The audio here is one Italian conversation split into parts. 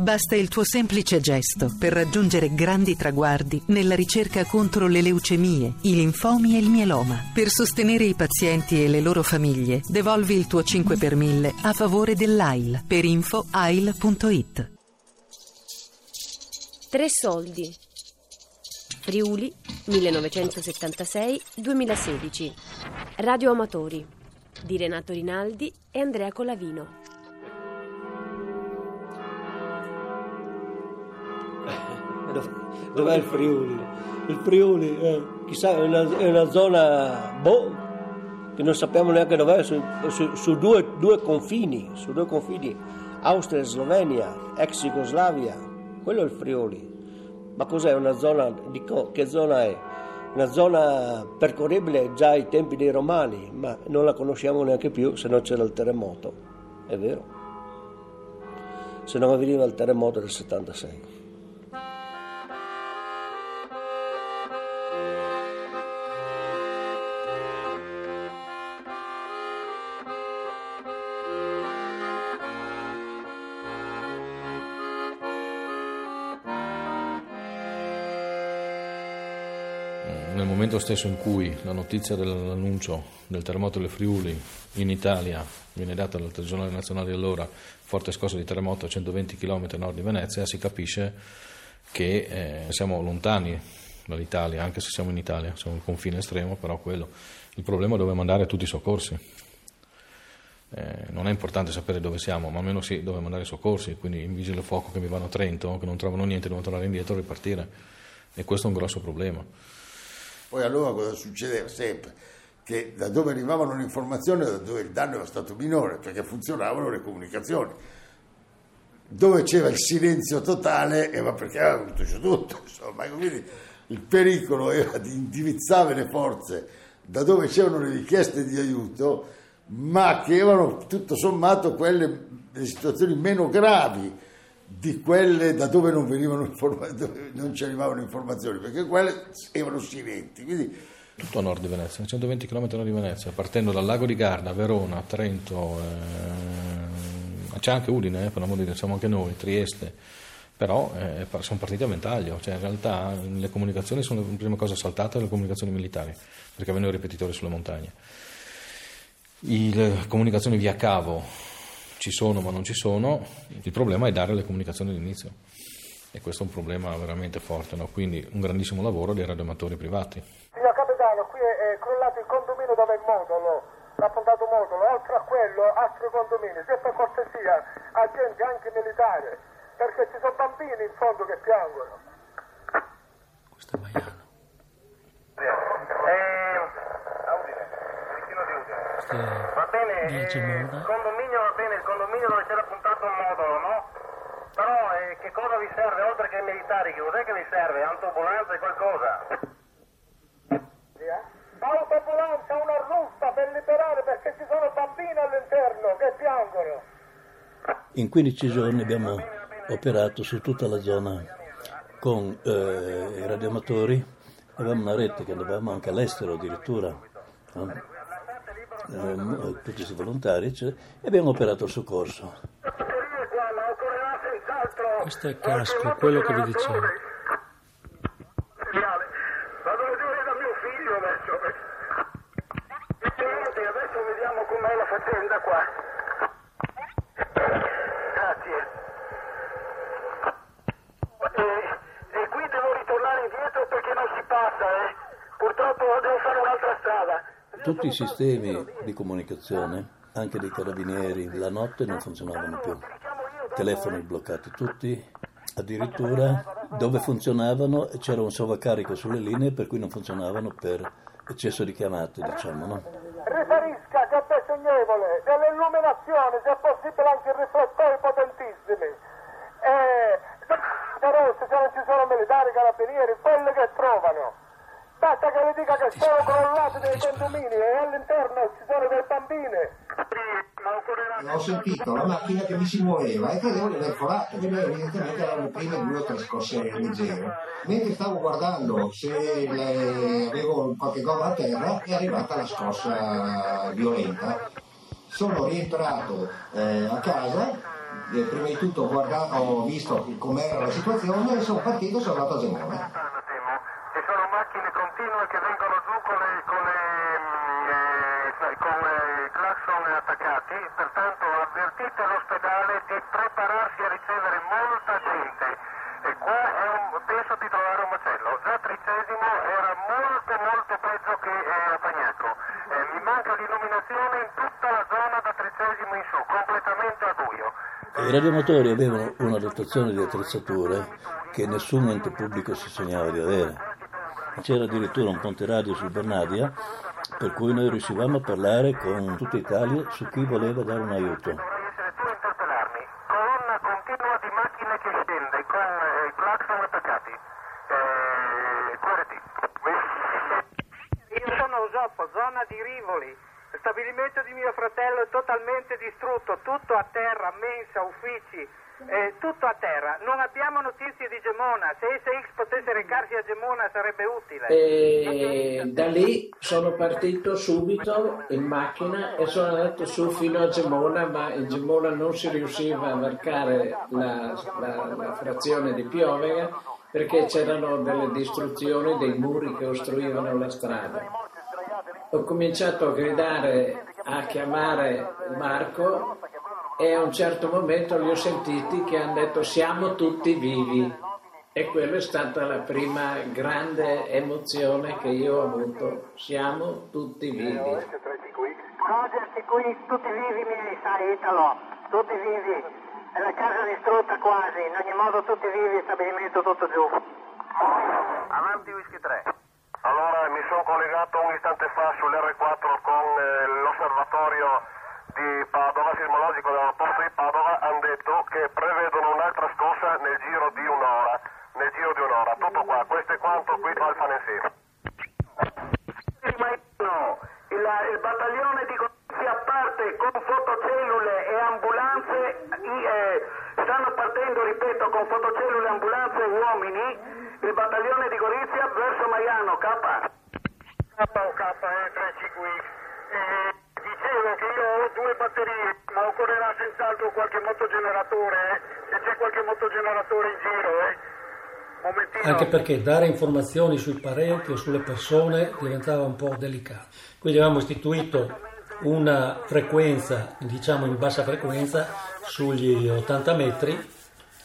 Basta il tuo semplice gesto per raggiungere grandi traguardi nella ricerca contro le leucemie, i linfomi e il mieloma. Per sostenere i pazienti e le loro famiglie, devolvi il tuo 5 per 1000 a favore dell'AIL. Per info ail.it. Tre soldi. Friuli 1976-2016. Radio Amatori di Renato Rinaldi e Andrea Colavino. Dov'è il Friuli? Il Friuli, eh, chissà, è una, è una, zona, boh, che non sappiamo neanche dov'è, su, su, su due, due, confini, su due confini, Austria e Slovenia, ex Jugoslavia, quello è il Friuli. Ma cos'è una zona, di, che zona è? Una zona percorribile già ai tempi dei Romani, ma non la conosciamo neanche più se non c'era il terremoto, è vero? Se non avveniva il terremoto del 76. Stesso in cui la notizia dell'annuncio del terremoto delle Friuli in Italia viene data dal telegiornale nazionale allora, forte scossa di terremoto a 120 km a nord di Venezia, si capisce che eh, siamo lontani dall'Italia, anche se siamo in Italia, siamo un confine estremo, però quello. Il problema è dove mandare tutti i soccorsi. Eh, non è importante sapere dove siamo, ma almeno sì dove mandare i soccorsi, quindi i vigili del fuoco che mi vanno a Trento, che non trovano niente, devono tornare indietro e ripartire. E questo è un grosso problema. Poi allora cosa succedeva sempre? Che da dove arrivavano le informazioni, da dove il danno era stato minore, perché funzionavano le comunicazioni. Dove c'era il silenzio totale, eh, ma perché aveva tutto tutto, insomma, quindi il pericolo era di indirizzare le forze da dove c'erano le richieste di aiuto, ma che erano tutto sommato quelle, le situazioni meno gravi di quelle da dove non, informa- dove non ci arrivavano informazioni, perché quelle erano silenti. Quindi, tutto a nord di Venezia, 120 km a nord di Venezia, partendo dal lago di Garda, Verona, Trento, eh, c'è anche Udine, eh, per l'amore di Dio, siamo anche noi, Trieste, però eh, sono partiti a ventaglio, cioè in realtà le comunicazioni sono la prima cosa saltata, le comunicazioni militari, perché avevano i ripetitori sulle montagne. Le comunicazioni via cavo ci sono ma non ci sono, il problema è dare le comunicazioni all'inizio e questo è un problema veramente forte, no? quindi un grandissimo lavoro dei radioamatori privati. Signor Capitano, qui è, crollato il condominio dove è il modulo, l'affondato modulo, oltre a quello altri condomini, se per cortesia agenti anche militari, perché ci sono bambini in fondo che piangono. Questo è Maiano. Eh, vicino di Udine. Va bene, eh, il condominio condominio dove c'era puntato un modulo, no? Però eh, che cosa vi serve oltre che ai militari? Che cos'è che vi serve? Autoambulanza e qualcosa? Autoambulanza, una russa per liberare perché ci sono bambini all'interno che piangono. In 15 giorni abbiamo operato su tutta la zona con eh, i radioamatori, avevamo una rete che andavamo anche all'estero addirittura. No? Eh, tutti i volontari, cioè, e abbiamo operato il soccorso. Questo è casco, quello che vi dicevo. Adesso vediamo com'è la faccenda qua. Grazie. Qui devo ritornare indietro perché non si passa, eh. Purtroppo devo fare un'altra strada. Tutti i sistemi di comunicazione, anche dei carabinieri, la notte non funzionavano più. Telefoni bloccati tutti, addirittura dove funzionavano c'era un sovraccarico sulle linee per cui non funzionavano per eccesso di chiamate, diciamo, no? Riferisca che è bisognevole dell'illuminazione, se è possibile anche riflettori potentissimi. Eh, però se non ci sono militari, carabinieri, quelli che trovano. Basta che le dica che sono crollati dei condomini e all'interno ci sono dei bambini. Ho sentito la macchina che mi si muoveva e credevo di aver forato, quindi evidentemente erano prime due o tre scosse leggere. Mentre stavo guardando se le... avevo qualche gomma a terra è arrivata la scossa violenta. Sono rientrato eh, a casa prima di tutto ho, guardato, ho visto com'era la situazione e sono partito e sono andato a Gemona. Ci sono macchine continue che vengono giù con le, con le, eh, con le clacson attaccati, pertanto avvertite l'ospedale di prepararsi a ricevere molta gente. E qua un, penso di trovare un macello. Già tredicesimo era molto molto peggio che eh, a Pagnaco. Eh, mi manca l'illuminazione in tutta la zona da tredicesimo in su, completamente a buio. I radiomotori avevano una dotazione di attrezzature che nessun ente pubblico si sognava di avere. C'era addirittura un ponte radio sul Bernadia per cui noi riuscivamo a parlare con tutta Italia su chi voleva dare un aiuto. Vorrei essere tu a interpellarmi. Colonna continua di macchine che scende con eh, i clacson attaccati. Eh. Io sono Usoppo, zona di Rivoli. Stabilimento di mio fratello è totalmente distrutto, tutto a terra, mensa, uffici, eh, tutto a terra. Non abbiamo notizie di Gemona. Se SX potesse recarsi a Gemona sarebbe utile. E da lì sono partito subito in macchina e sono andato su fino a Gemona, ma in Gemona non si riusciva a varcare la, la- la frazione di Piovega perché c'erano delle distruzioni dei muri che ostruivano la strada. Ho cominciato a gridare, a chiamare Marco e a un certo momento li ho sentiti che hanno detto siamo tutti vivi e quella è stata la prima grande emozione che io ho avuto, siamo tutti vivi. Roger, qui tutti vivi miei, sai Italo, tutti vivi. È la casa distrutta quasi, in ogni modo tutti vivi, stabilimento tutto giù. Avanti Whisky 3. Mi sono collegato un istante fa sull'R4 con eh, l'osservatorio di Padova, sismologico della porta di Padova, hanno detto che prevedono un'altra scossa nel giro di un'ora. Nel giro di un'ora. Tutto qua, questo è quanto qui da Alfa Nensi. Il, il battaglione di Gorizia parte con fotocellule e ambulanze, i- eh, stanno partendo, ripeto, con fotocellule, ambulanze e uomini, il battaglione di Gorizia verso Maiano, K. K o K, eh, 3 eh, dicevo che io ho due batterie, ma occorrerà senz'altro qualche motogeneratore, eh, se c'è qualche motogeneratore in giro, eh. Momentino. Anche perché dare informazioni sui parenti o sulle persone diventava un po' delicato. Quindi avevamo istituito una frequenza, diciamo in bassa frequenza, sugli 80 metri,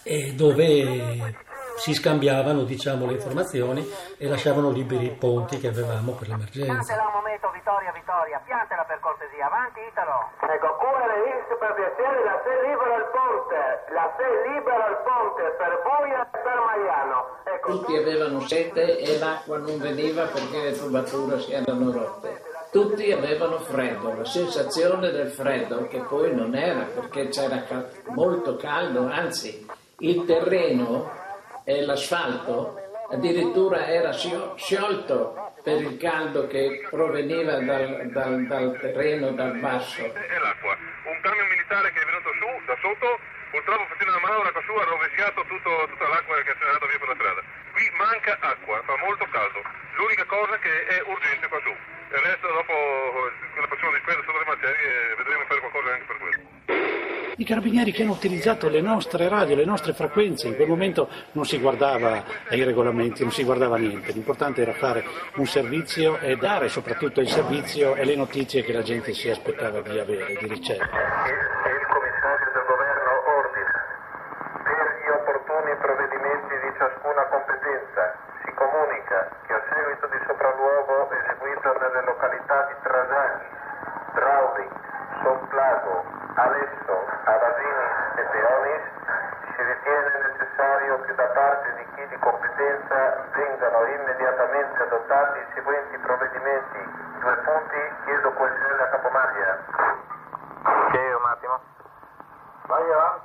e dove si scambiavano diciamo, le informazioni e lasciavano liberi i ponti che avevamo per l'emergenza. Piantela un momento, Vittoria, Vittoria, piantela per cortesia, avanti Italo. Ecco, cuore X per piacere, la se libera il ponte, la se libera il ponte per Buia e per Maiano. Ecco, Tutti avevano sete e l'acqua non veniva perché le tubature si erano rotte. Tutti avevano freddo, la sensazione del freddo che poi non era perché c'era molto caldo, anzi il terreno e l'asfalto addirittura era scio- sciolto per il caldo che proveniva dal, dal- dal terreno, dal basso. e l'acqua. Un camion militare che è venuto su da sotto, purtroppo facendo una manovra qua su ha rovesciato tutto- tutta l'acqua che è andata via per la strada. Qui manca acqua, fa molto caldo. L'unica cosa che è urgente qua su. Il resto dopo eh, la facciamo di spesa sopra le macerie e vedremo fare qualcosa anche per quello. I carabinieri che hanno utilizzato le nostre radio, le nostre frequenze, in quel momento non si guardava ai regolamenti, non si guardava niente, l'importante era fare un servizio e dare soprattutto il servizio e le notizie che la gente si aspettava di avere, di ricevere. Il commissario del governo ordina per gli opportuni provvedimenti di ciascuna competenza si comunica che a seguito di sopralluogo eseguito nelle località di Trasani, Draudi, Somplago, Alesso, Avasini e Teonis si ritiene necessario che da parte di chi di competenza vengano immediatamente adottati i seguenti provvedimenti. Due punti, chiedo coesione a Capomaglia. Sì, un attimo. Vai avanti.